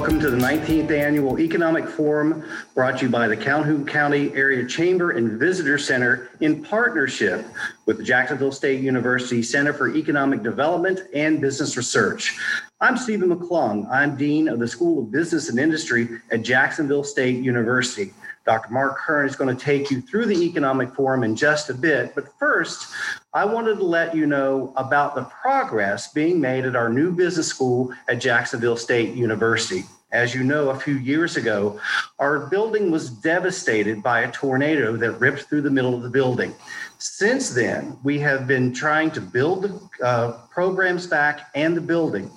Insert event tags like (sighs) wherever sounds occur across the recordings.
Welcome to the 19th Annual Economic Forum brought to you by the Calhoun County Area Chamber and Visitor Center in partnership with the Jacksonville State University Center for Economic Development and Business Research. I'm Stephen McClung. I'm Dean of the School of Business and Industry at Jacksonville State University. Dr. Mark Kern is going to take you through the Economic Forum in just a bit. But first, I wanted to let you know about the progress being made at our new business school at Jacksonville State University. As you know, a few years ago, our building was devastated by a tornado that ripped through the middle of the building. Since then, we have been trying to build uh, programs back and the building.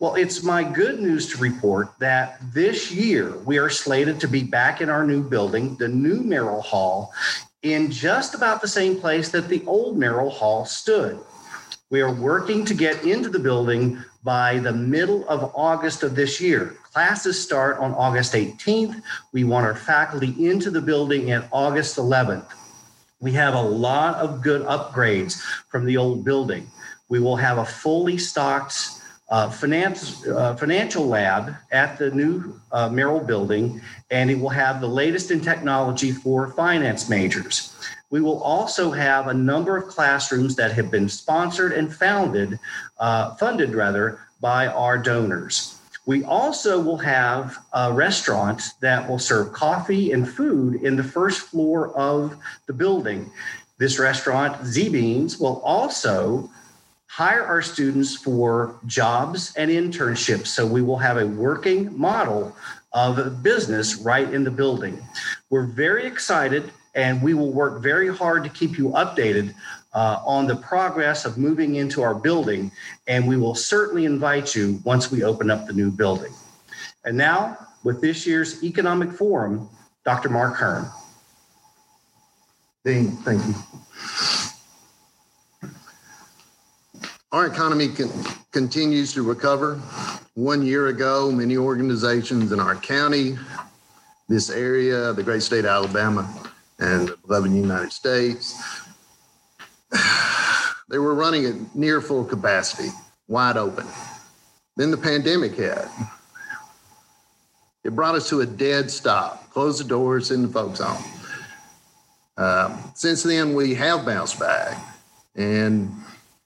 Well, it's my good news to report that this year we are slated to be back in our new building, the new Merrill Hall, in just about the same place that the old Merrill Hall stood. We are working to get into the building by the middle of August of this year. Classes start on August 18th. We want our faculty into the building at August 11th. We have a lot of good upgrades from the old building. We will have a fully stocked uh, finance, uh, financial lab at the new uh, Merrill building, and it will have the latest in technology for finance majors. We will also have a number of classrooms that have been sponsored and founded, uh, funded rather, by our donors. We also will have a restaurant that will serve coffee and food in the first floor of the building. This restaurant, Z Beans, will also hire our students for jobs and internships. So we will have a working model of business right in the building. We're very excited and we will work very hard to keep you updated uh, on the progress of moving into our building. And we will certainly invite you once we open up the new building. And now, with this year's Economic Forum, Dr. Mark Kern. Dean, thank you. Our economy can, continues to recover. One year ago, many organizations in our county, this area, the great state of Alabama, and the beloved United States, (sighs) they were running at near full capacity, wide open. Then the pandemic hit. It brought us to a dead stop. Close the doors, send the folks home. Uh, since then, we have bounced back, and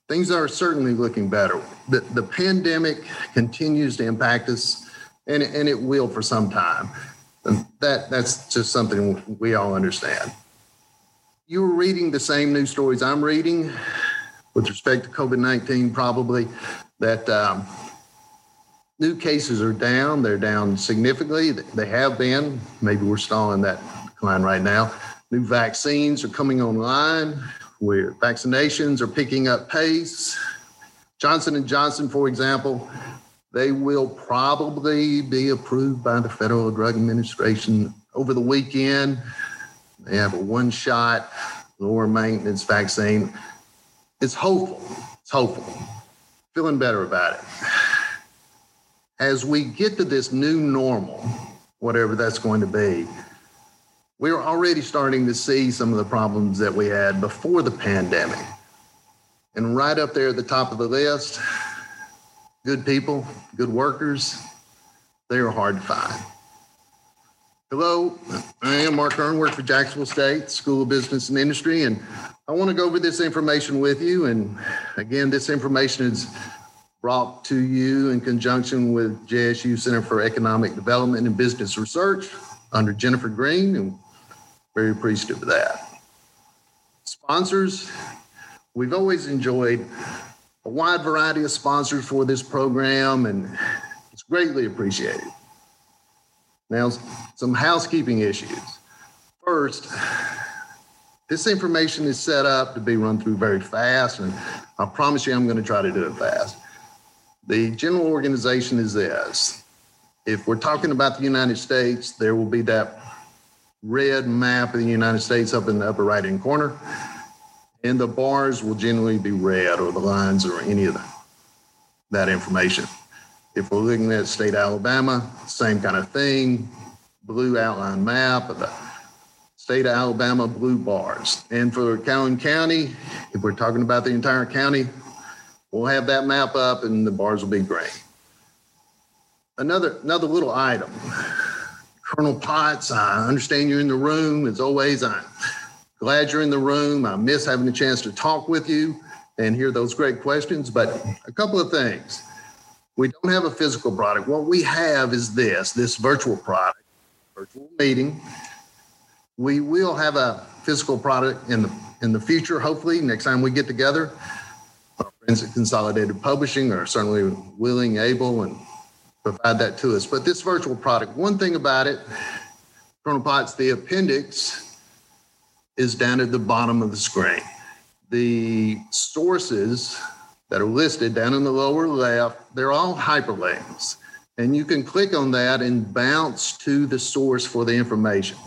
things are certainly looking better. The, the pandemic continues to impact us, and, and it will for some time. That, that's just something we all understand. You were reading the same news stories I'm reading with respect to COVID 19, probably, that um, new cases are down. They're down significantly. They have been. Maybe we're stalling that decline right now. New vaccines are coming online where vaccinations are picking up pace. Johnson and Johnson, for example, they will probably be approved by the Federal Drug Administration over the weekend. They have a one-shot, lower maintenance vaccine. It's hopeful. It's hopeful. Feeling better about it. As we get to this new normal, whatever that's going to be, we're already starting to see some of the problems that we had before the pandemic. And right up there at the top of the list, good people, good workers, they are hard to find. Hello, I am Mark Kern, work for Jacksonville State School of Business and Industry, and I want to go over this information with you. And again, this information is brought to you in conjunction with JSU Center for Economic Development and Business Research under Jennifer Green, and very appreciative of that. Sponsors, we've always enjoyed a wide variety of sponsors for this program, and it's greatly appreciated. Now, some housekeeping issues. First, this information is set up to be run through very fast, and I promise you I'm going to try to do it fast. The general organization is this. If we're talking about the United States, there will be that red map of the United States up in the upper right hand corner. And the bars will generally be red or the lines or any of that, that information. If we're looking at state Alabama, same kind of thing, blue outline map of the state of Alabama, blue bars. And for Calhoun County, if we're talking about the entire county, we'll have that map up and the bars will be gray. another another little item. Colonel Potts, I understand you're in the room. As always, I'm glad you're in the room. I miss having a chance to talk with you and hear those great questions. But a couple of things. We don't have a physical product. What we have is this this virtual product, virtual meeting. We will have a physical product in the in the future, hopefully, next time we get together. Our friends at Consolidated Publishing are certainly willing, able, and provide that to us. But this virtual product, one thing about it, Colonel Potts, the appendix is down at the bottom of the screen. The sources that are listed down in the lower left, they're all hyperlinks. And you can click on that and bounce to the source for the information.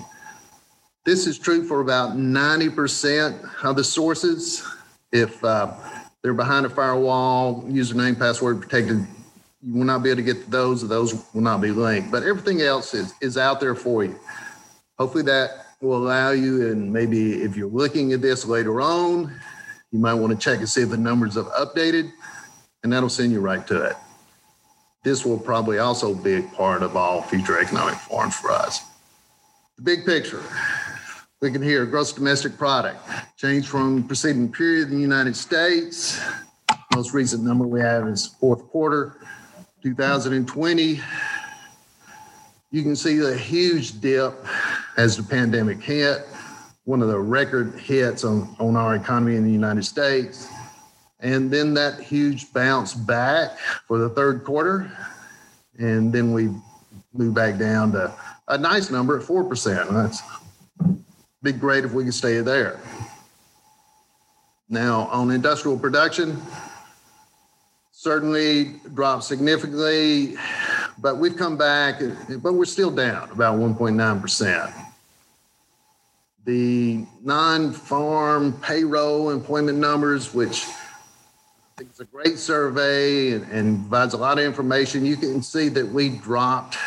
This is true for about 90% of the sources. If uh, they're behind a firewall, username, password protected, you will not be able to get those, or those will not be linked. But everything else is, is out there for you. Hopefully, that will allow you, and maybe if you're looking at this later on, you might want to check and see if the numbers have updated, and that'll send you right to it. This will probably also be a part of all future economic forums for us. The big picture we can hear gross domestic product change from preceding period in the United States. Most recent number we have is fourth quarter 2020. You can see the huge dip as the pandemic hit, one of the record hits on, on our economy in the United States. And then that huge bounce back for the third quarter. And then we move back down to a nice number at 4%. That's be great if we could stay there. Now, on industrial production, certainly dropped significantly, but we've come back, but we're still down about 1.9%. The non farm payroll employment numbers, which it's a great survey and, and provides a lot of information, you can see that we dropped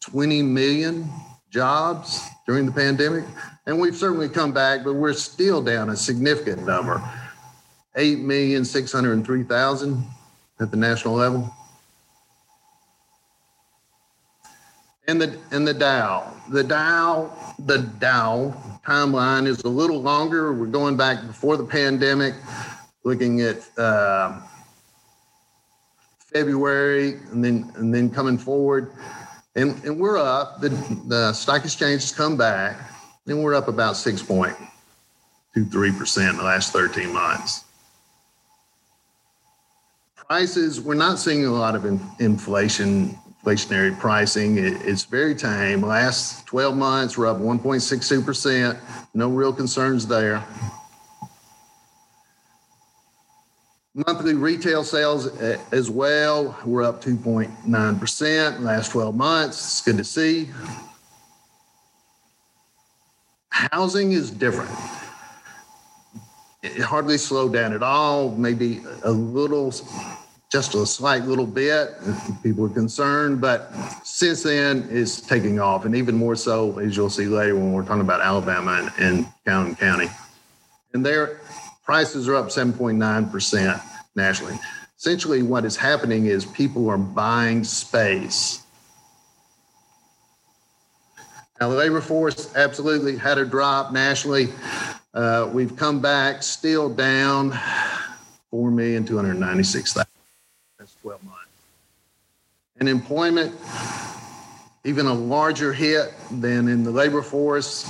20 million jobs during the pandemic. And we've certainly come back, but we're still down a significant number 8,603,000 at the national level. And the, and the Dow, the Dow, the Dow timeline is a little longer. We're going back before the pandemic, looking at uh, February, and then and then coming forward. And, and we're up, the, the stock exchange has come back, and we're up about 6.23% in the last 13 months. Prices, we're not seeing a lot of in, inflation, inflationary pricing. It, it's very tame. Last 12 months, we're up 1.62%. No real concerns there. Monthly retail sales uh, as well, we're up 2.9% last 12 months. It's good to see. Housing is different. It hardly slowed down at all, maybe a little, just a slight little bit. People are concerned, but since then it's taking off, and even more so, as you'll see later when we're talking about Alabama and, and County. And their prices are up 7.9% nationally. Essentially, what is happening is people are buying space. Now, the labor force absolutely had a drop nationally. Uh, we've come back still down 4,296,000. That's 12 months. And employment, even a larger hit than in the labor force.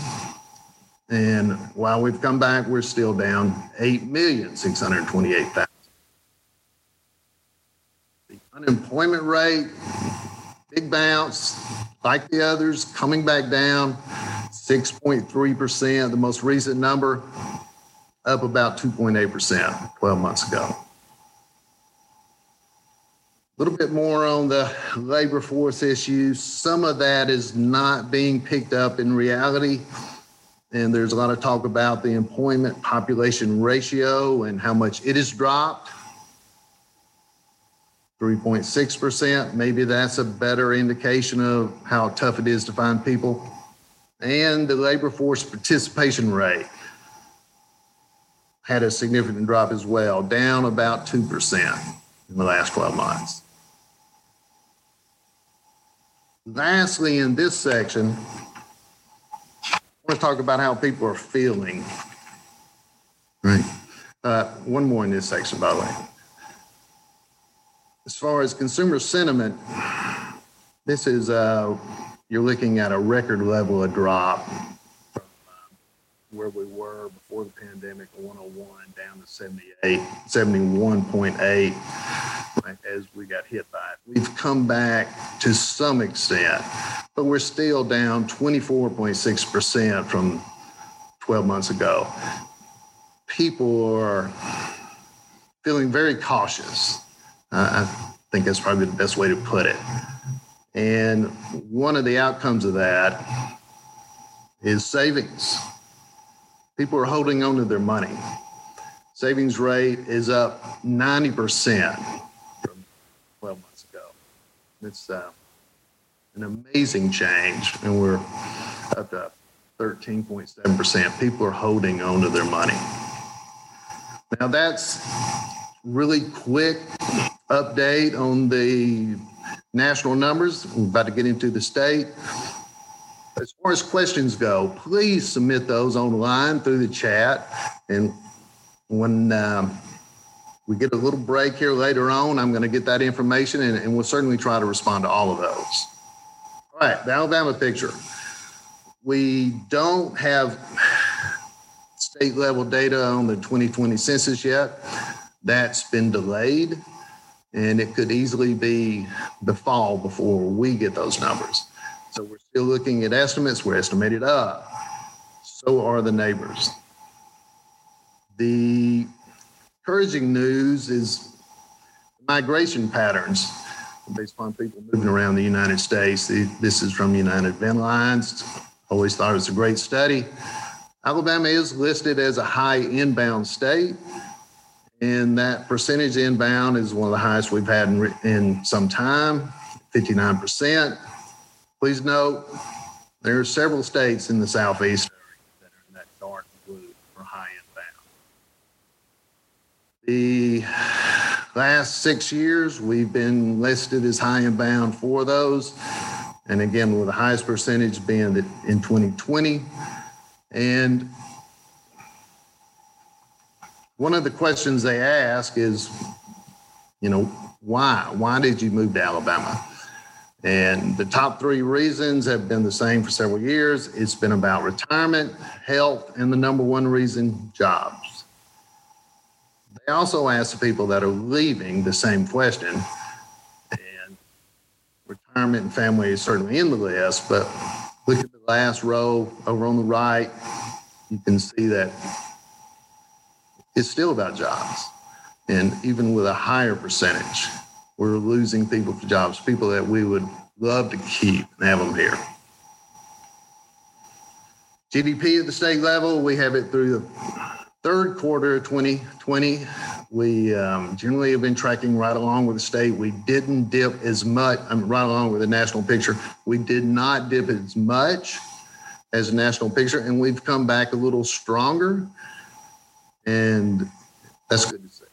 And while we've come back, we're still down 8,628,000 The unemployment rate, big bounce, like the others, coming back down 6.3%, the most recent number, up about 2.8% 12 months ago. A little bit more on the labor force issue. Some of that is not being picked up in reality. And there's a lot of talk about the employment population ratio and how much it has dropped. 3.6%. Maybe that's a better indication of how tough it is to find people. And the labor force participation rate had a significant drop as well, down about 2% in the last 12 months. Lastly, in this section, I want to talk about how people are feeling. Right. Uh, one more in this section, by the way. As far as consumer sentiment, this is uh, you're looking at a record level of drop from where we were before the pandemic, 101 down to 78, 71.8 as we got hit by it. We've come back to some extent, but we're still down 24.6% from 12 months ago. People are feeling very cautious. Uh, I think that's probably the best way to put it. And one of the outcomes of that is savings. People are holding on to their money. Savings rate is up 90% from 12 months ago. It's uh, an amazing change, and we're up to 13.7%. People are holding on to their money. Now, that's really quick update on the national numbers. We're about to get into the state. As far as questions go, please submit those online through the chat. And when um, we get a little break here later on, I'm going to get that information and, and we'll certainly try to respond to all of those. All right, the Alabama picture. We don't have state level data on the 2020 census yet. That's been delayed and it could easily be the fall before we get those numbers. So we're still looking at estimates. We're estimated up. So are the neighbors. The encouraging news is migration patterns based upon people moving around the United States. This is from United Van Lines. Always thought it was a great study. Alabama is listed as a high inbound state. And that percentage inbound is one of the highest we've had in, in some time, 59%. Please note, there are several states in the Southeast that are in that dark blue for high inbound. The last six years, we've been listed as high and inbound for those. And again, with the highest percentage being in 2020. And one of the questions they ask is, you know, why? Why did you move to Alabama? And the top three reasons have been the same for several years. It's been about retirement, health, and the number one reason, jobs. They also ask the people that are leaving the same question. And retirement and family is certainly in the list, but look at the last row over on the right. You can see that it's still about jobs. And even with a higher percentage, we're losing people to jobs, people that we would love to keep and have them here. GDP at the state level, we have it through the third quarter of 2020. We um, generally have been tracking right along with the state. We didn't dip as much, I mean, right along with the national picture. We did not dip as much as the national picture, and we've come back a little stronger and that's good to see.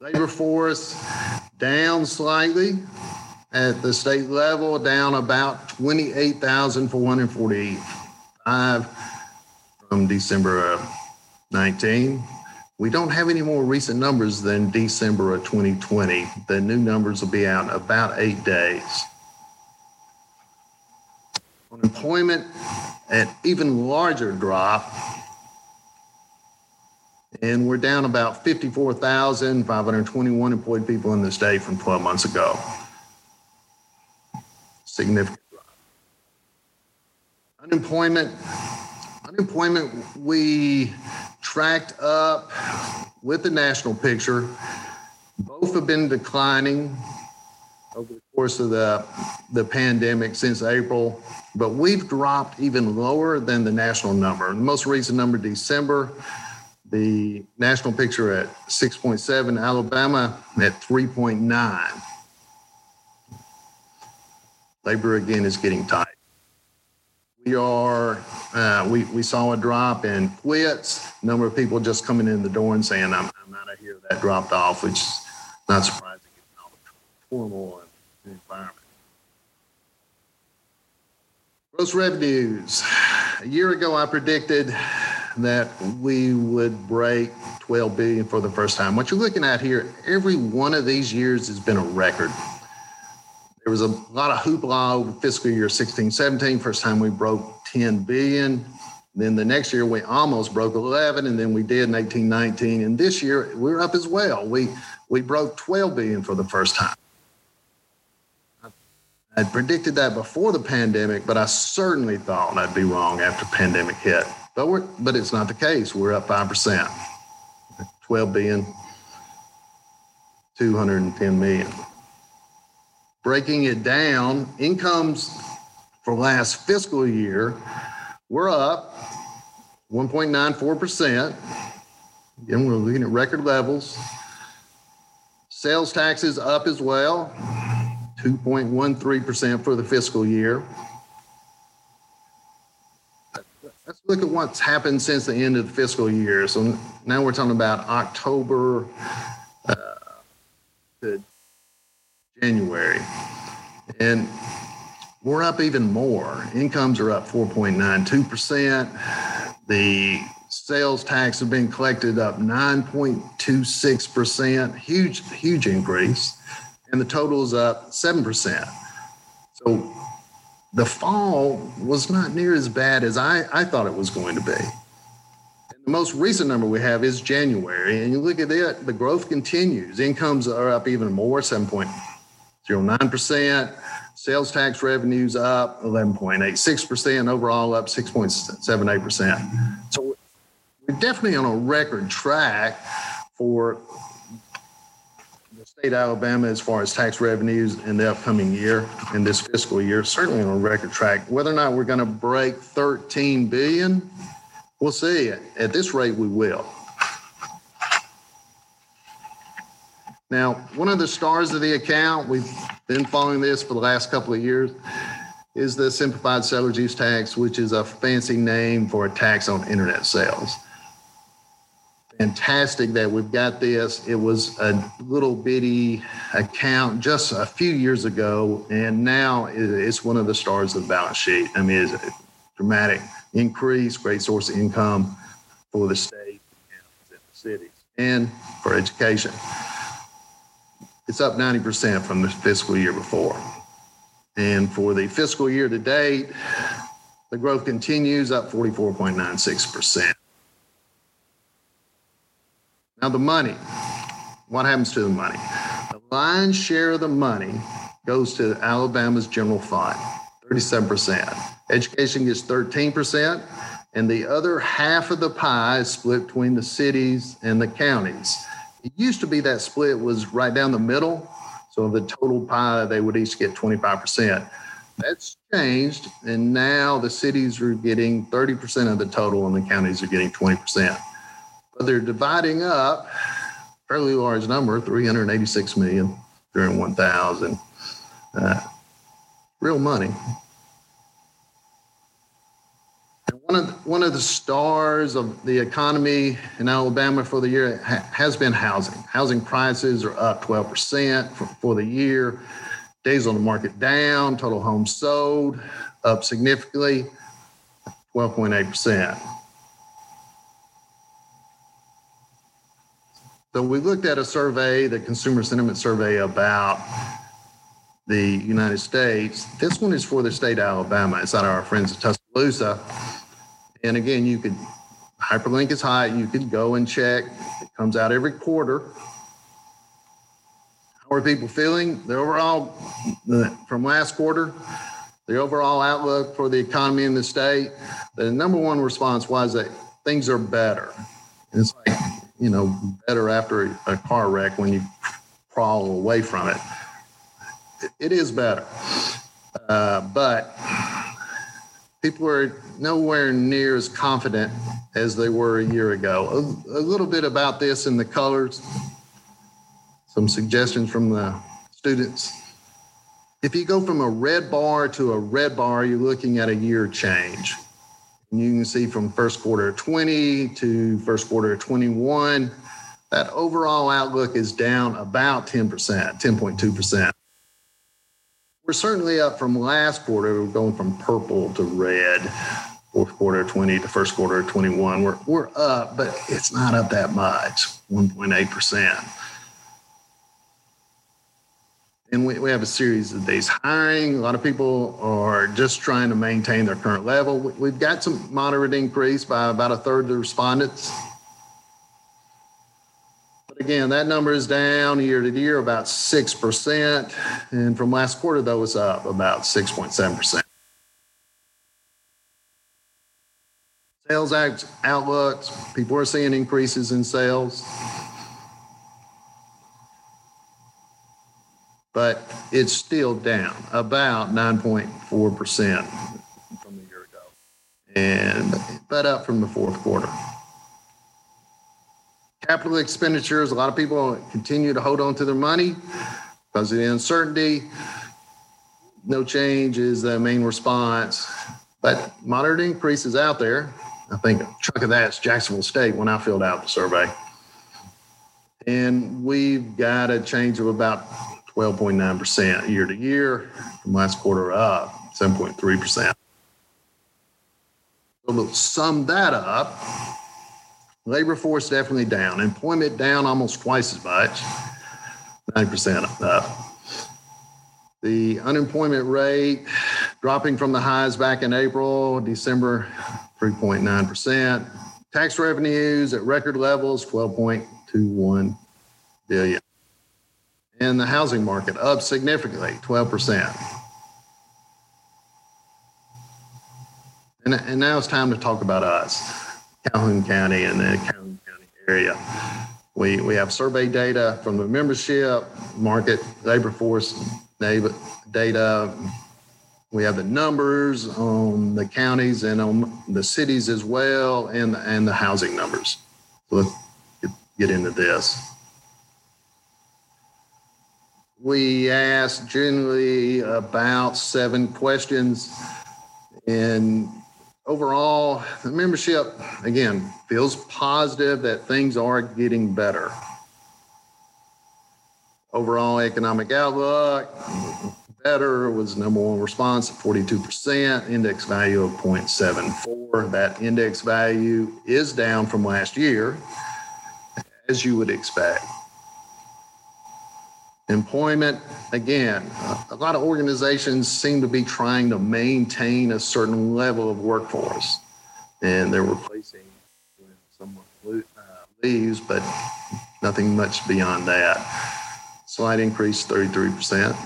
Labor force down slightly at the state level, down about 28,445 from December of 19. We don't have any more recent numbers than December of 2020. The new numbers will be out in about eight days. Unemployment, an even larger drop and we're down about 54,521 employed people in the state from 12 months ago. Significant drop. Unemployment, unemployment, we tracked up with the national picture. Both have been declining over the course of the, the pandemic since April, but we've dropped even lower than the national number. The most recent number, December, the national picture at 6.7, Alabama at 3.9. Labor again is getting tight. We are, uh, we, we saw a drop in quits, number of people just coming in the door and saying, I'm, I'm out of here. That dropped off, which is not surprising given all the turmoil in the environment. Gross revenues. A year ago, I predicted that we would break 12 billion for the first time. What you're looking at here, every one of these years has been a record. There was a lot of hoopla over fiscal year 16, 17. First time we broke 10 billion. Then the next year we almost broke 11, and then we did in 18, 19. And this year we're up as well. We we broke 12 billion for the first time. I predicted that before the pandemic, but I certainly thought I'd be wrong after pandemic hit. But we're but it's not the case. We're up five percent, 12 billion, 210 million. Breaking it down, incomes for last fiscal year, we're up 1.94%. Again, we're looking at record levels. Sales taxes up as well, 2.13% for the fiscal year. Let's look at what's happened since the end of the fiscal year. So now we're talking about October uh, to January. And we're up even more. Incomes are up 4.92%. The sales tax have been collected up 9.26%, huge, huge increase. And the total is up 7%. So the fall was not near as bad as I, I thought it was going to be. And the most recent number we have is January. And you look at it, the growth continues. Incomes are up even more, 7.09%. Sales tax revenues up 11.86%, overall up 6.78%. So we're definitely on a record track for the state of Alabama as far as tax revenues in the upcoming year, in this fiscal year, certainly on a record track. Whether or not we're going to break 13 billion, we'll see. At this rate, we will. Now, one of the stars of the account, we've been following this for the last couple of years, is the simplified seller's use tax, which is a fancy name for a tax on internet sales. Fantastic that we've got this. It was a little bitty account just a few years ago, and now it's one of the stars of the balance sheet. I mean, it's a dramatic increase, great source of income for the state and the cities and for education. It's up 90% from the fiscal year before. And for the fiscal year to date, the growth continues up 44.96%. Now, the money. What happens to the money? The lion's share of the money goes to Alabama's general fund, 37%. Education gets 13%, and the other half of the pie is split between the cities and the counties. It used to be that split was right down the middle. So the total pie, they would each get 25%. That's changed. And now the cities are getting 30% of the total and the counties are getting 20%. But they're dividing up fairly large number, 386 million during 1,000. Uh, real money. One of the, one of the stars of the economy in Alabama for the year ha- has been housing. Housing prices are up 12% for, for the year. Days on the market down. Total homes sold up significantly, 12.8%. So we looked at a survey, the consumer sentiment survey about the United States. This one is for the state of Alabama. It's out of our friends at Tuscaloosa. And again, you could hyperlink is high. You could go and check. It comes out every quarter. How are people feeling? The overall from last quarter, the overall outlook for the economy in the state. The number one response was that things are better. It's like you know better after a car wreck when you crawl away from it. It is better, uh, but people are nowhere near as confident as they were a year ago. A, a, little bit about this and the colors, some suggestions from the students. If you go from a red bar to a red bar, you're looking at a year change. And you can see from first quarter of 20 to first quarter of 21, that overall outlook is down about 10%, 10.2%. We're certainly up from last quarter. We're going from purple to red. Fourth quarter of 20 to first quarter of 21. We're, we're up, but it's not up that much, 1.8%. And we, we have a series of days hiring. A lot of people are just trying to maintain their current level. We've got some moderate increase by about a third of the respondents. But again, that number is down year to year about 6%. And from last quarter, though, was up about 6.7%. Sales outlooks, people are seeing increases in sales. but it's still down about 9.4% from a year ago, and but up from the fourth quarter. Capital expenditures, a lot of people continue to hold on to their money because of the uncertainty. No change is the main response, but moderate increases out there. I think a chunk of that's Jacksonville State when I filled out the survey. And we've got a change of about 12.9% year to year from last quarter up 7.3%. So to sum that up, labor force definitely down, employment down almost twice as much, 9% up. The unemployment rate dropping from the highs back in April, December, 3.9%. Tax revenues at record levels, 12.21 billion and the housing market up significantly, 12%. And, and now it's time to talk about us, Calhoun County and the Calhoun County area. We, we have survey data from the membership, market, labor force data. We have the numbers on the counties and on the cities as well, and, and the housing numbers. So let's get, get into this we asked generally about seven questions. And overall, the membership, again, feels positive that things are getting better. Overall economic outlook, better was number one response at 42%, index value of 0.74. That index value is down from last year, as you would expect. Employment, again, a lot of organizations seem to be trying to maintain a certain level of workforce, and they're replacing when someone uh, leaves, but nothing much beyond that. Slight increase, 33%.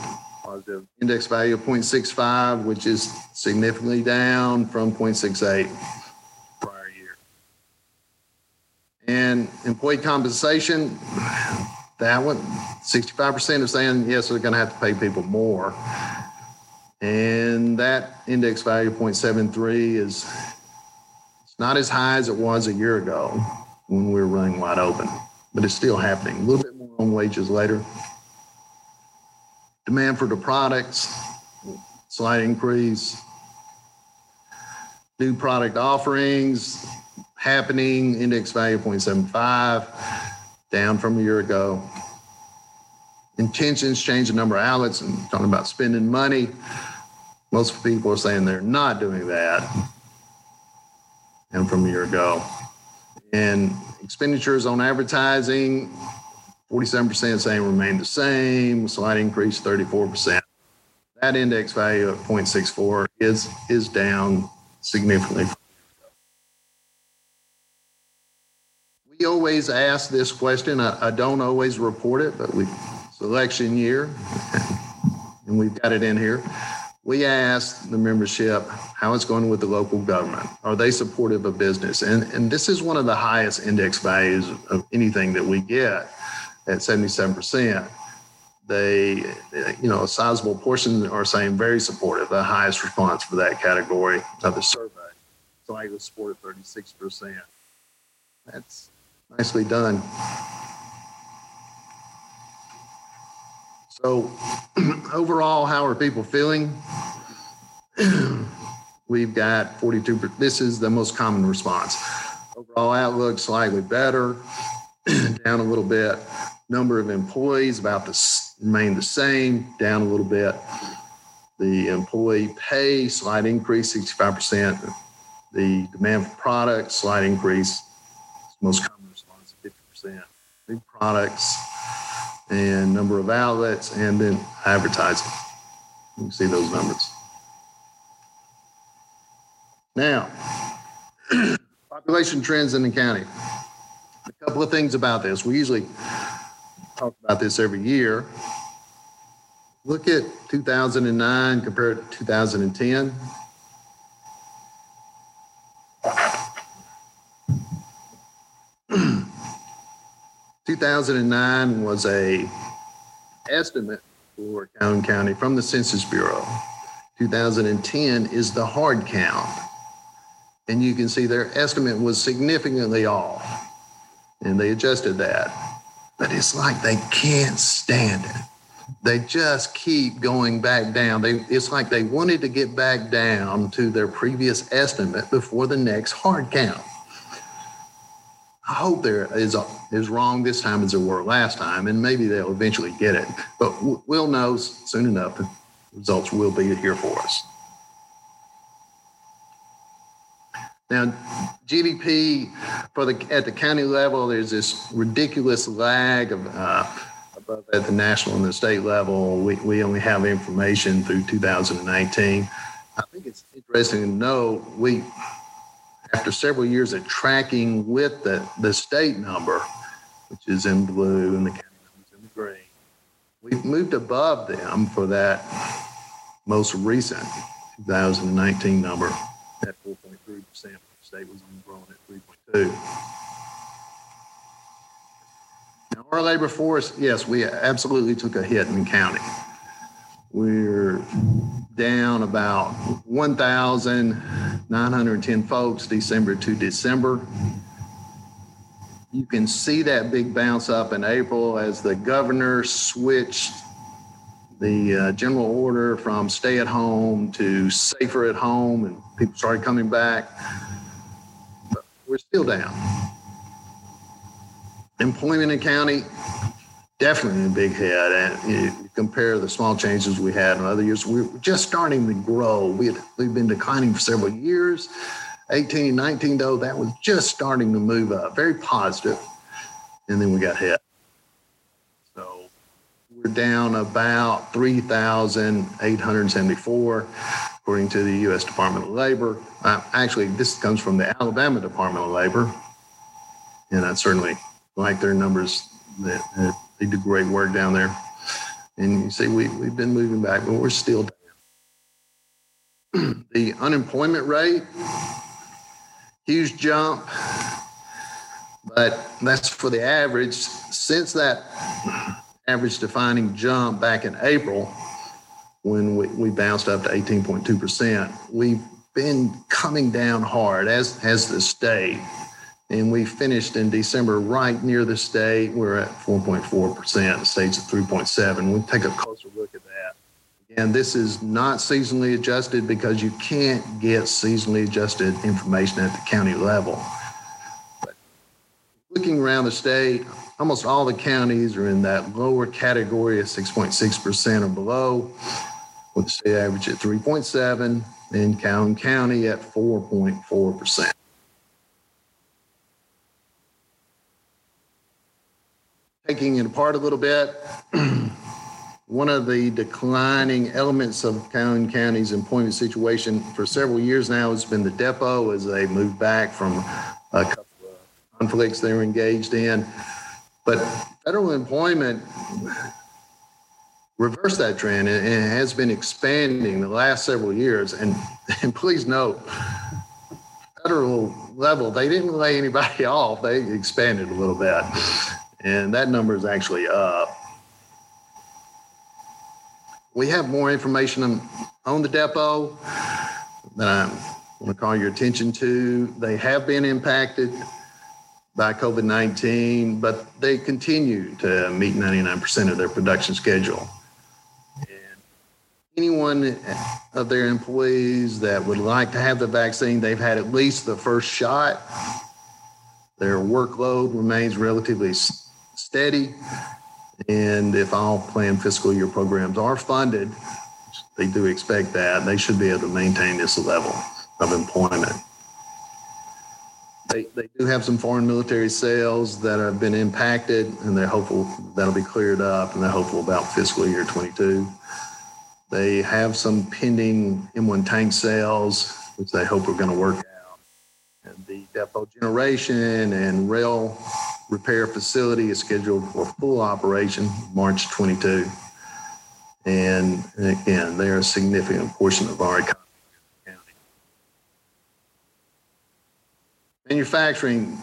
Positive index value of 0.65, which is significantly down from 0.68 prior year. And employee compensation, that one, 65% are saying, yes, they're going to have to pay people more. And that index value 0.73 is it's not as high as it was a year ago when we were running wide open, but it's still happening. A little bit more on wages later. Demand for the products, slight increase. New product offerings happening, index value 0.75 down from a year ago. Intentions change the number of outlets and talking about spending money. Most people are saying they're not doing that. And from a year ago. And expenditures on advertising, 47% saying remain the same, slight increase 34%. That index value of 0.64 is is down significantly always ask this question. I, I don't always report it, but we it's election year, and we've got it in here. We ask the membership how it's going with the local government. Are they supportive of business? And and this is one of the highest index values of anything that we get at 77%. They, you know, a sizable portion are saying very supportive, the highest response for that category of the survey. So I was supported 36%. That's Nicely done. So, (clears throat) overall, how are people feeling? (clears throat) We've got 42. This is the most common response. Overall outlook slightly better, (clears throat) down a little bit. Number of employees about the remain the same, down a little bit. The employee pay, slight increase, 65%. The demand for products, slight increase. Most common response, 50%. New products and number of outlets, and then advertising. You can see those numbers. Now, (clears throat) population trends in the county. A couple of things about this. We usually talk about this every year. Look at 2009 compared to 2010. Two thousand and nine was a estimate for Calhoun County from the Census Bureau. 2010 is the hard count. And you can see their estimate was significantly off. And they adjusted that. But it's like they can't stand it. They just keep going back down. They, it's like they wanted to get back down to their previous estimate before the next hard count. I hope there is is wrong this time as there were last time, and maybe they'll eventually get it. But we'll know soon enough. The results will be here for us. Now, GDP for the at the county level, there's this ridiculous lag of uh, above at the national and the state level. We, we only have information through 2019. I think it's interesting to know we, after several years of tracking with the, the state number, which is in blue and the county number is in green, we've moved above them for that most recent 2019 number at 4.3%. The state was growing at 3.2. Now, our labor force, yes, we absolutely took a hit in the county. We're down about 1,910 folks December to December. You can see that big bounce up in April as the governor switched the uh, general order from stay at home to safer at home, and people started coming back. But we're still down. Employment in county, definitely a big hit. And you compare the small changes we had in other years, we are just starting to grow. We had, we've been declining for several years. 18, 19, though, that was just starting to move up, very positive. And then we got hit. So we're down about 3,874, according to the U.S. Department of Labor. Uh, actually, this comes from the Alabama Department of Labor. And I certainly like their numbers. That, that they do great work down there. And you see, we, we've been moving back, but we're still down. the unemployment rate, huge jump, but that's for the average. Since that average defining jump back in April when we, we bounced up to 18.2%. We've been coming down hard, as has the state. And we finished in December right near the state. We're at 4.4%. The state's at 3.7. We'll take a closer look at that. And this is not seasonally adjusted because you can't get seasonally adjusted information at the county level. But looking around the state, almost all the counties are in that lower category of 6.6% or below, with the state average at 3.7 and Calhoun County at 4.4%. Taking it apart a little bit, (clears throat) one of the declining elements of Calhoun County's employment situation for several years now has been the depot as they move back from a couple of conflicts they were engaged in. But federal employment reversed that trend and has been expanding the last several years. And, (laughs) and please note, federal level, they didn't lay anybody (laughs) off, they expanded a little bit. And that number is actually up. We have more information on, the depot that I want to call your attention to. They have been impacted by COVID 19, but they continue to meet 99% of their production schedule. And anyone of their employees that would like to have the vaccine, they've had at least the first shot. Their workload remains relatively steady. And if all planned fiscal year programs are funded, they do expect that. They should be able to maintain this level of employment. They, they do have some foreign military sales that have been impacted, and they're hopeful that'll be cleared up, and they're hopeful about fiscal year 22. They have some pending M1 tank sales, which they hope are going to work out. And the depot generation and rail repair facility is scheduled for full operation March 22. And again, they're a significant portion of our economy. Manufacturing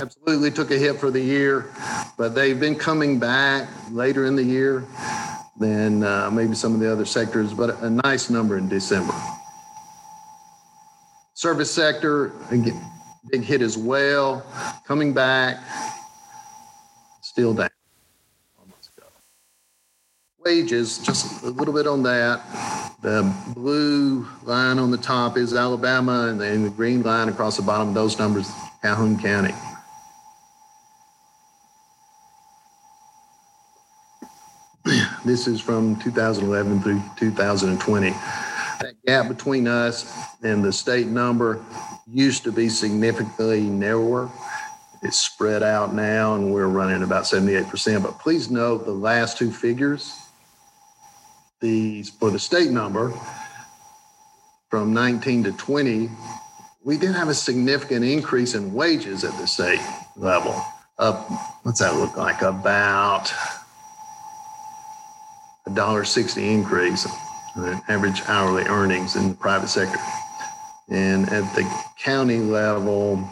absolutely took a hit for the year, but they've been coming back later in the year than uh, maybe some of the other sectors, but a nice number in December. Service sector, again, big hit as well, coming back, still down. Wages, just a little bit on that. The blue line on the top is Alabama, and then the green line across the bottom, those numbers, Calhoun County. (clears throat) This is from 2011 through 2020. That gap between us and the state number used to be significantly narrower. It's spread out now, and we're running about 78%. But please note the last two figures the for the state number from 19 to 20, we did have a significant increase in wages at the state level. Up, what's that look like? About a dollar sixty increase in average hourly earnings in the private sector, and at the county level,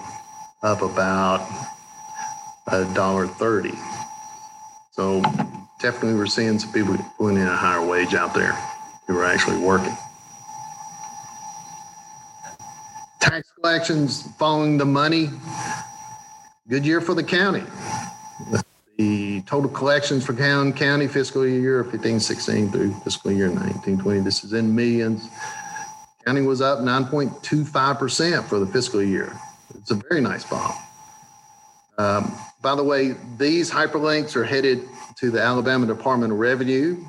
up about a dollar thirty. So definitely we're seeing some people pulling in a higher wage out there who are actually working. Tax collections following the money. Good year for the county. The total collections for County fiscal year 15 16 through fiscal year 19 20. This is in millions. County was up 9.25% for the fiscal year. It's a very nice bump. Um, by the way, these hyperlinks are headed to the Alabama Department of Revenue.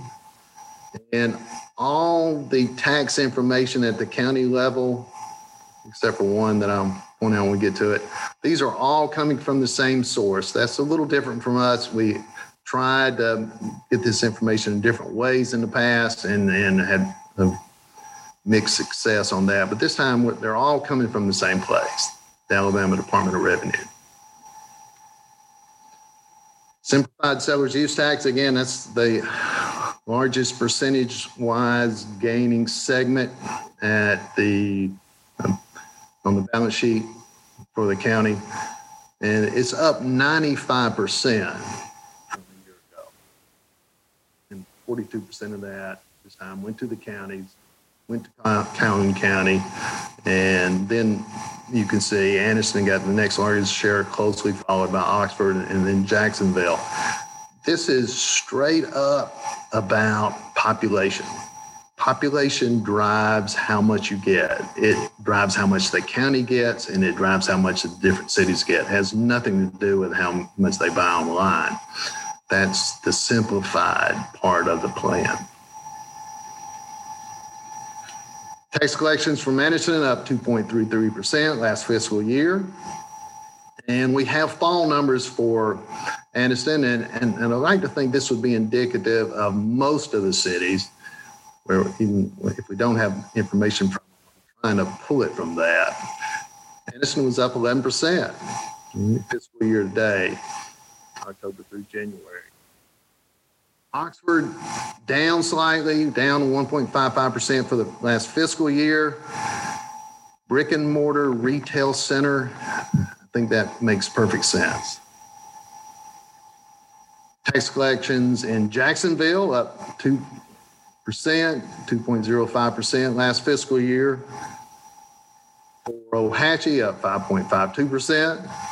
And all the tax information at the county level, except for one that I'll point out when we get to it, these are all coming from the same source. That's a little different from us. We tried to get this information in different ways in the past and, and had mixed success on that. But this time, they're all coming from the same place, the Alabama Department of Revenue. Simplified seller's use tax, again, that's the largest percentage wise gaining segment at the um, on the balance sheet for the county. And it's up 95% from a year ago. And 42% of that this time went to the counties, went to Calhoun County, and then you can see Anniston got the next largest share, closely followed by Oxford and then Jacksonville. This is straight up about population. Population drives how much you get. It drives how much the county gets, and it drives how much the different cities get. It has nothing to do with how much they buy online. That's the simplified part of the plan. Tax collections from Anniston up 2.33% last fiscal year. And we have fall numbers for Anniston, and, and, and I like to think this would be indicative of most of the cities, where even if we don't have information from trying to pull it from that. Anniston was up 11% fiscal year to date, October through January. Oxford down slightly, down 1.55% for the last fiscal year. Brick and mortar retail center, I think that makes perfect sense. Tax collections in Jacksonville up 2%, 2.05% last fiscal year. For Ohatchee up 5.52%.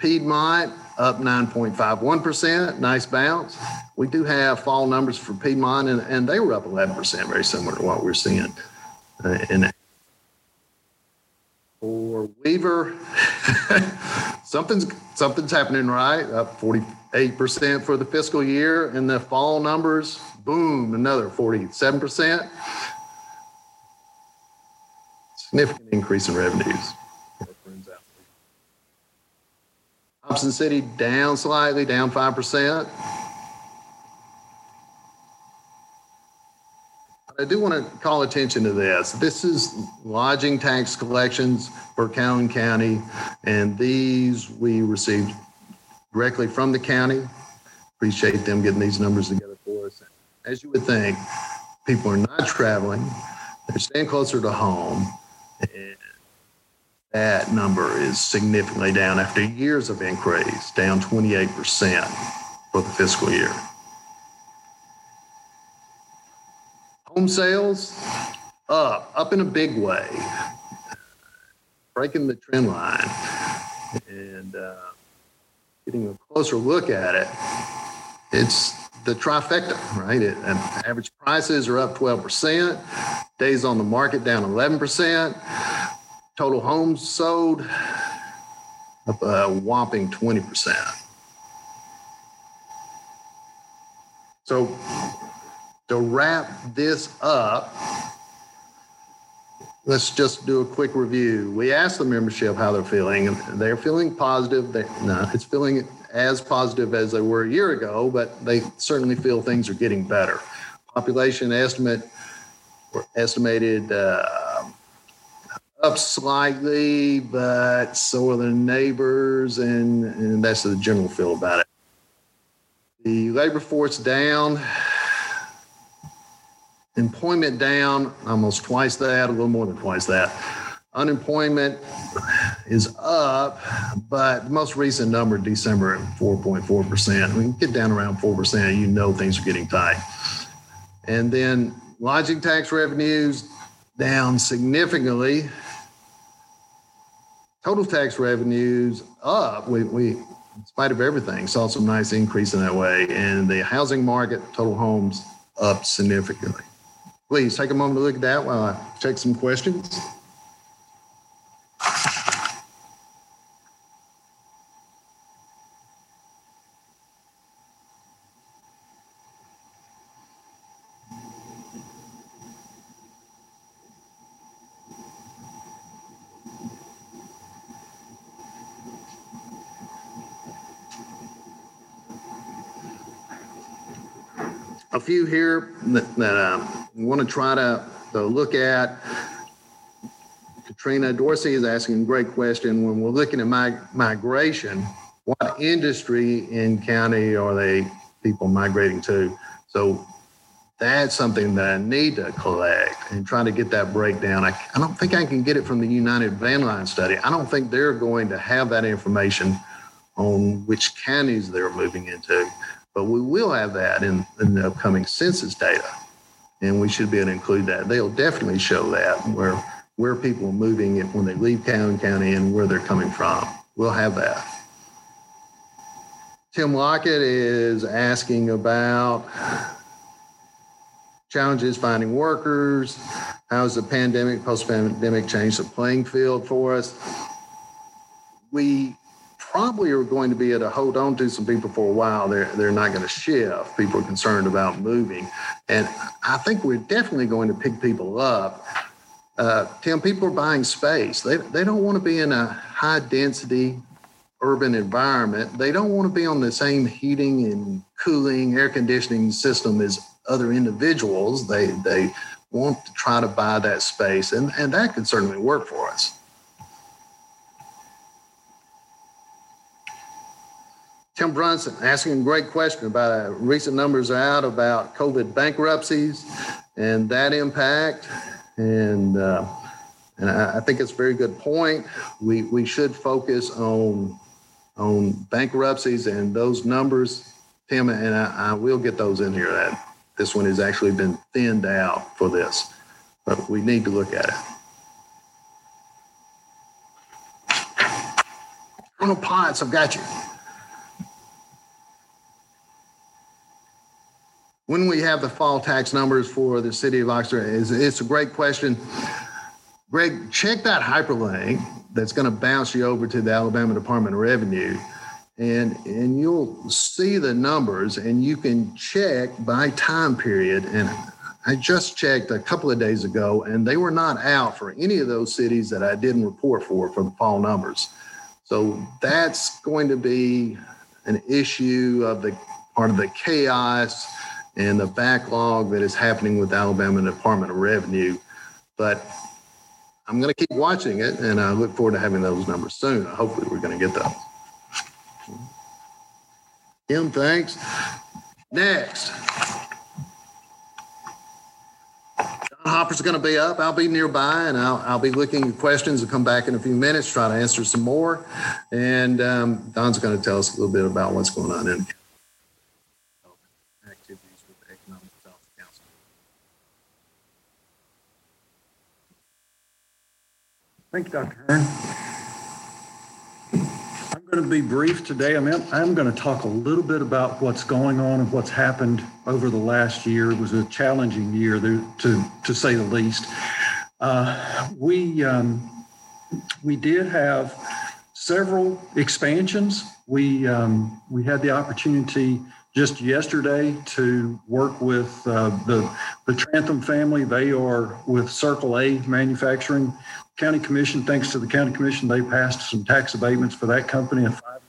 Piedmont up 9.51%, nice bounce. We do have fall numbers for Piedmont, and, and they were up 11%, very similar to what we're seeing uh, in for Weaver, (laughs) something's something's happening right. Up 48% for the fiscal year, and the fall numbers boom, another 47%. Significant increase in revenues. Hobson City down slightly, down 5%. I do want to call attention to this. This is lodging tax collections for Calhoun County, and these we received directly from the county. Appreciate them getting these numbers together for us. As you would think, people are not traveling, they're staying closer to home. And that number is significantly down after years of increase, down 28% for the fiscal year. Home sales up, up in a big way, breaking the trend line. And uh, getting a closer look at it, it's the trifecta, right? It, average prices are up 12%, days on the market down 11%, total homes sold up a whopping 20%. So to wrap this up, let's just do a quick review. We asked the membership how they're feeling, and they're feeling positive. They, no, it's feeling as positive as they were a year ago, but they certainly feel things are getting better. Population estimate estimated uh, up slightly, but so are the neighbors, and, and that's the general feel about it. The labor force down Employment down almost twice that, a little more than twice that. Unemployment is up, but the most recent number, December, at 4.4%. We get down around 4%, you know things are getting tight. And then lodging tax revenues down significantly. Total tax revenues up. We, we, in spite of everything, saw some nice increase in that way. And the housing market, total homes up significantly. Please take a moment to look at that while I check some questions. Few here that, that um, want to try to, to look at. Katrina Dorsey is asking a great question. When we're looking at migration, what industry in county are they people migrating to? So that's something that I need to collect and try to get that breakdown. I, I don't think I can get it from the United Van Line study. I don't think they're going to have that information on which counties they're moving into, but we will have that in, in the upcoming census data and we should be able to include that. They'll definitely show that where where people are moving when they leave Calhoun County and where they're coming from. We'll have that. Tim Lockett is asking about challenges finding workers. How has the pandemic, post-pandemic changed the playing field for us? We probably are going to be able to hold on to some people for a while. They're, they're not going to shift. People are concerned about moving. And I think we're definitely going to pick people up. Uh, Tim, people are buying space. They, they don't want to be in a high density urban environment. They don't want to be on the same heating and cooling, air conditioning system as other individuals. They, they want to try to buy that space, and, and that could certainly work for us. Tim Brunson asking a great question about uh, recent numbers out about COVID bankruptcies and that impact. And, uh, and I, I think it's a very good point. We, we should focus on, on bankruptcies and those numbers, Tim, and I, I will get those in here. That this one has actually been thinned out for this, but we need to look at it. Colonel Potts, I've got you. When we have the fall tax numbers for the city of Oxford, is it's a great question. Greg, check that hyperlink that's going to bounce you over to the Alabama Department of Revenue and and you'll see the numbers and you can check by time period and I just checked a couple of days ago and they were not out for any of those cities that I didn't report for for the fall numbers. So that's going to be an issue of the part of the chaos and the backlog that is happening with Alabama Department of Revenue. But I'm going to keep watching it and I look forward to having those numbers soon. Hopefully we're going to get those. Kim, thanks. Next. Don Hopper's going to be up. I'll be nearby and I'll, I'll be looking at questions and come back in a few minutes, try to answer some more. And um, Don's going to tell us a little bit about what's going on in activities with the Economic Development Council. Thank you, Dr. Hearn. I'm going to be brief today. I'm, I'm going to talk a little bit about what's going on and what's happened over the last year. It was a challenging year, to, to say the least. Uh, we, um, we did have several expansions. We, um, we had the opportunity just yesterday to work with uh, the, the Trantham family. They are with Circle A Manufacturing county commission, thanks to the county commission, they passed some tax abatements for that company, a five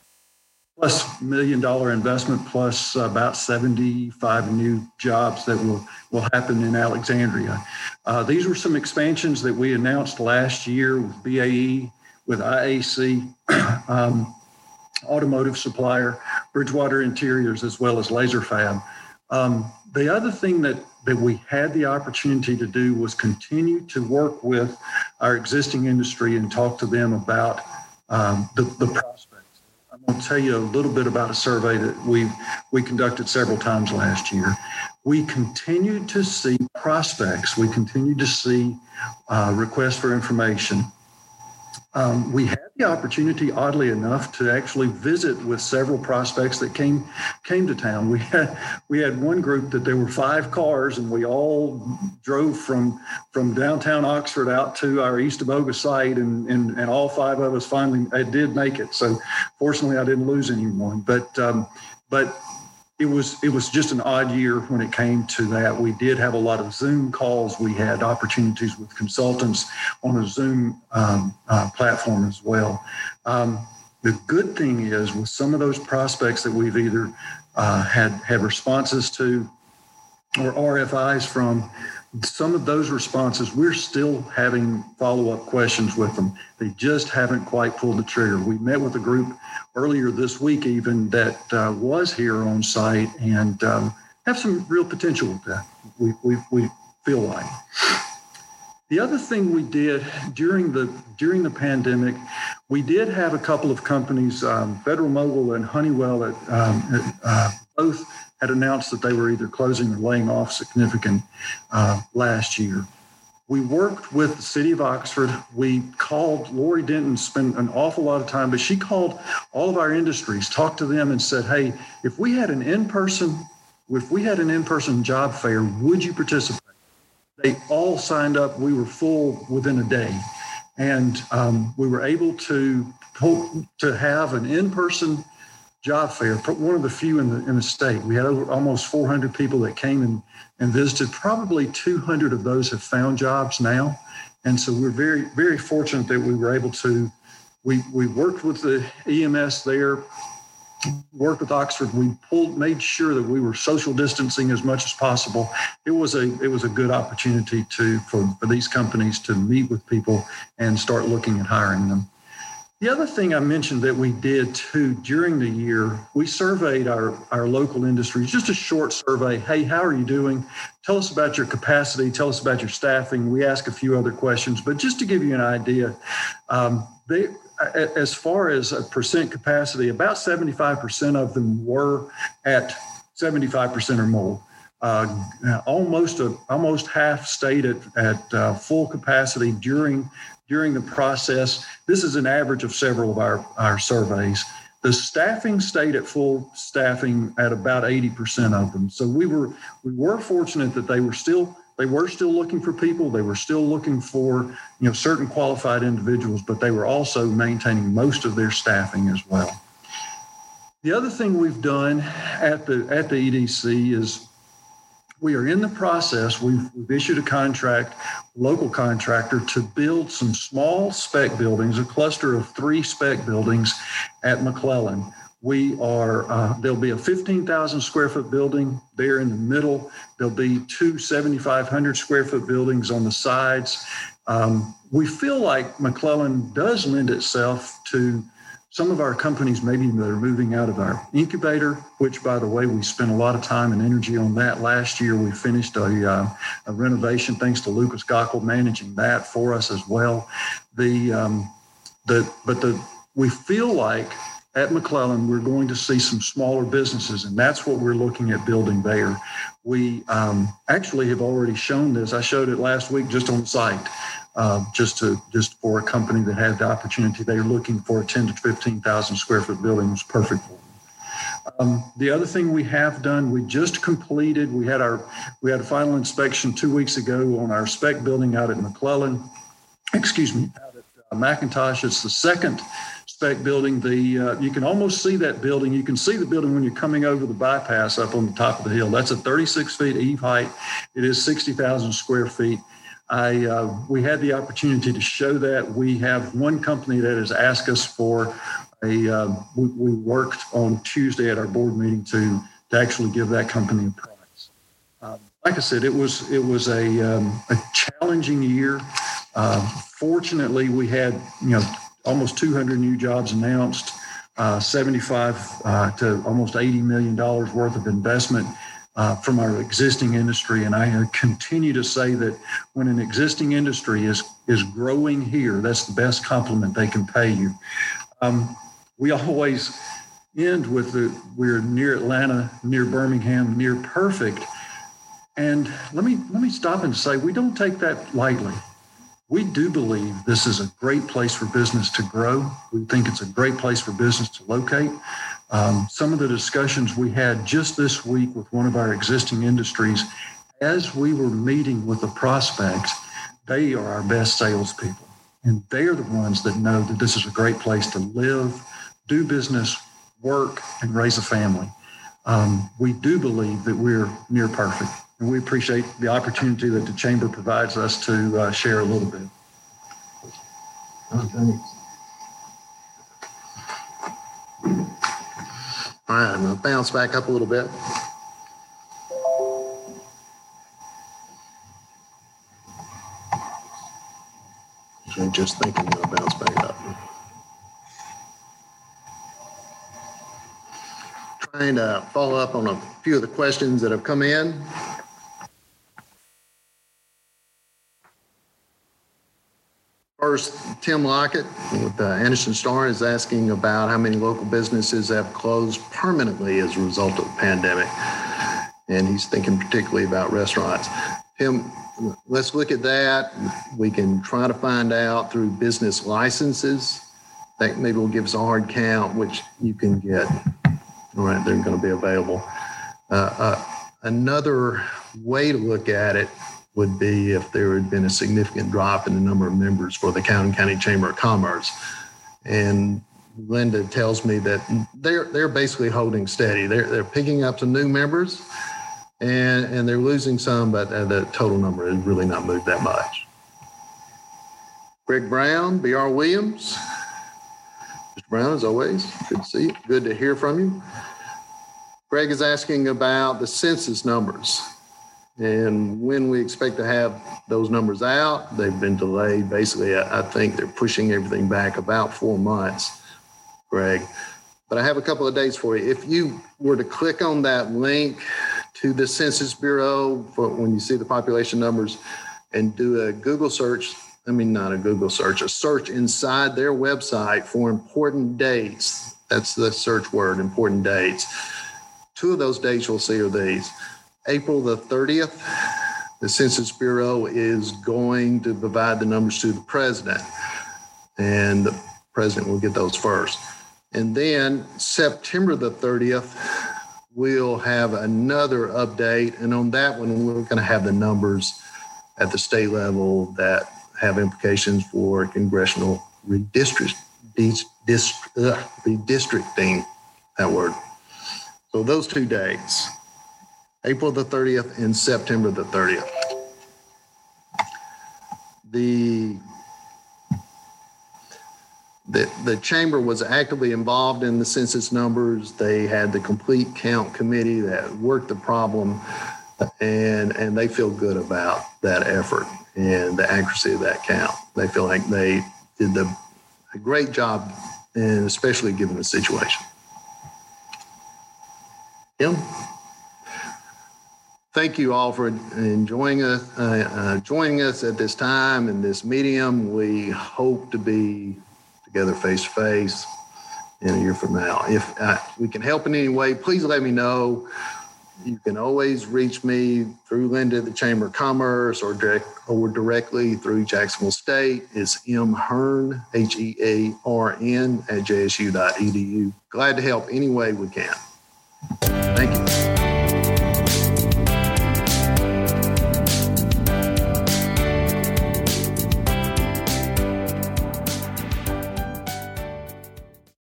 plus million dollar investment plus about 75 new jobs that will, will happen in Alexandria. Uh, these were some expansions that we announced last year with BAE, with IAC, (clears throat) um, automotive supplier, Bridgewater Interiors, as well as Laser Fab. Um, the other thing that that we had the opportunity to do was continue to work with our existing industry and talk to them about um, the, the prospects. I'm going to tell you a little bit about a survey that we we conducted several times last year. We continued to see prospects. We continued to see uh, requests for information um, we had the opportunity, oddly enough, to actually visit with several prospects that came came to town. We had we had one group that there were five cars, and we all drove from from downtown Oxford out to our Eastaboga site, and and, and all five of us finally I did make it. So fortunately, I didn't lose anyone, but um, but it was it was just an odd year when it came to that. We did have a lot of Zoom calls. We had opportunities with consultants on a Zoom um, uh, platform as well. Um, the good thing is with some of those prospects that we've either uh, had had responses to or RFIs from, some of those responses, we're still having follow up questions with them. They just haven't quite pulled the trigger. We met with a group earlier this week, even that uh, was here on site and um, have some real potential with that. We, we, we feel like. The other thing we did during the during the pandemic, we did have a couple of companies, um, Federal-Mogul and Honeywell, that um, uh, both had announced that they were either closing or laying off significant uh, last year. We worked with the city of Oxford. We called Lori Denton, spent an awful lot of time, but she called all of our industries, talked to them, and said, "Hey, if we had an in-person, if we had an in-person job fair, would you participate?" They all signed up. We were full within a day, and um, we were able to to have an in-person job fair, one of the few in the in the state. We had over almost 400 people that came and, and visited. Probably 200 of those have found jobs now, and so we're very very fortunate that we were able to. We we worked with the EMS there, worked with Oxford. We pulled made sure that we were social distancing as much as possible. It was a it was a good opportunity to for, for these companies to meet with people and start looking at hiring them. The other thing I mentioned that we did too during the year, we surveyed our, our local industries, just a short survey. Hey, how are you doing? Tell us about your capacity. Tell us about your staffing. We ask a few other questions, but just to give you an idea, um, they, as far as a percent capacity, about 75% of them were at 75% or more. Uh, almost a, almost half stayed at, at uh, full capacity during during the process. This is an average of several of our, our surveys. The staffing stayed at full staffing at about 80% of them. So we were we were fortunate that they were still they were still looking for people. They were still looking for you know certain qualified individuals, but they were also maintaining most of their staffing as well. The other thing we've done at the at the EDC is we are in the process. We've, we've issued a contract, local contractor, to build some small spec buildings, a cluster of three spec buildings at McClellan. We are, uh, there'll be a 15,000 square foot building there in the middle. There'll be two 7,500 square foot buildings on the sides. Um, we feel like McClellan does lend itself to some of our companies maybe that are moving out of our incubator, which by the way, we spent a lot of time and energy on that last year. We finished a, uh, a renovation thanks to Lucas Gockel managing that for us as well. The, um, the, but the, we feel like at McClellan, we're going to see some smaller businesses, and that's what we're looking at building there. We um, actually have already shown this. I showed it last week just on site uh, just to just for a company that had the opportunity. They were looking for a 10 to 15,000 square foot building was perfect for them. Um, the other thing we have done, we just completed. We had our we had a final inspection two weeks ago on our spec building out at McClellan. Excuse me, out at uh, McIntosh. It's the second spec building. The uh, you can almost see that building. You can see the building when you're coming over the bypass up on the top of the hill. That's a 36 feet eve height. It is 60,000 square feet. I uh, we had the opportunity to show that. We have one company that has asked us for a. Uh, we, we, worked on Tuesday at our board meeting to to actually give that company a prize. Um, like I said, it was it was a um, a challenging year. Uh, fortunately, we had you know almost 200 new jobs announced, uh, 75 uh, to almost 80 million dollars worth of investment uh, from our existing industry. And I continue to say that when an existing industry is is growing here, that's the best compliment they can pay you. Um, we always end with the we're near Atlanta, near Birmingham, near perfect. And let me let me stop and say we don't take that lightly. We do believe this is a great place for business to grow. We think it's a great place for business to locate. Um, some of the discussions we had just this week with one of our existing industries, as we were meeting with the prospects, they are our best salespeople. And they're the ones that know that this is a great place to live, do business, work, and raise a family. Um, we do believe that we're near perfect. And we appreciate the opportunity that the Chamber provides us to uh, share a little bit. Oh, All right, I'm going to bounce back up a little bit. So just thinking I'm going to bounce back up. Trying to follow up on a few of the questions that have come in. First, Tim Lockett with the Anniston Star is asking about how many local businesses have closed permanently as a result of the pandemic. And he's thinking particularly about restaurants. Tim, let's look at that. We can try to find out through business licenses. That maybe will give us a hard count, which you can get. All right, they're going to be available. Uh, uh, another way to look at it would be if there had been a significant drop in the number of members for the County County Chamber of Commerce. And Linda tells me that they're they're basically holding steady. They're they're picking up some new members, and and they're losing some, but uh, the total number has really not moved that much. Greg Brown, B.R. Williams. Mr. Brown, as always, good to see you. Good to hear from you. Greg is asking about the census numbers and when we expect to have those numbers out. They've been delayed. Basically, I, think they're pushing everything back about four months, Greg. But I have a couple of dates for you. If you were to click on that link to the Census Bureau for when you see the population numbers and do a Google search, I mean, not a Google search, a search inside their website for important dates. That's the search word, important dates. Two of those dates you'll see are these April the 30th, the Census Bureau is going to provide the numbers to the president, and the president will get those first. And then September the 30th, we'll have another update. And on that one, we're going to have the numbers at the state level that have implications for congressional redistrict, redistricting. that word. So those two dates, April the 30th and September the 30th. The the, the chamber was actively involved in the census numbers. They had the complete count committee that worked the problem and, and they feel good about that effort and the accuracy of that count. They feel like they did the, a great job and especially given the situation. Kim? Thank you all for enjoying us, uh, uh, joining us at this time in this medium. We hope to be together face to face in a year from now. If uh, we can help in any way, please let me know. You can always reach me through Linda at the Chamber of Commerce or direct or directly through Jacksonville State. It's M Hearn, H E A R N at jsu.edu. Glad to help any way we can.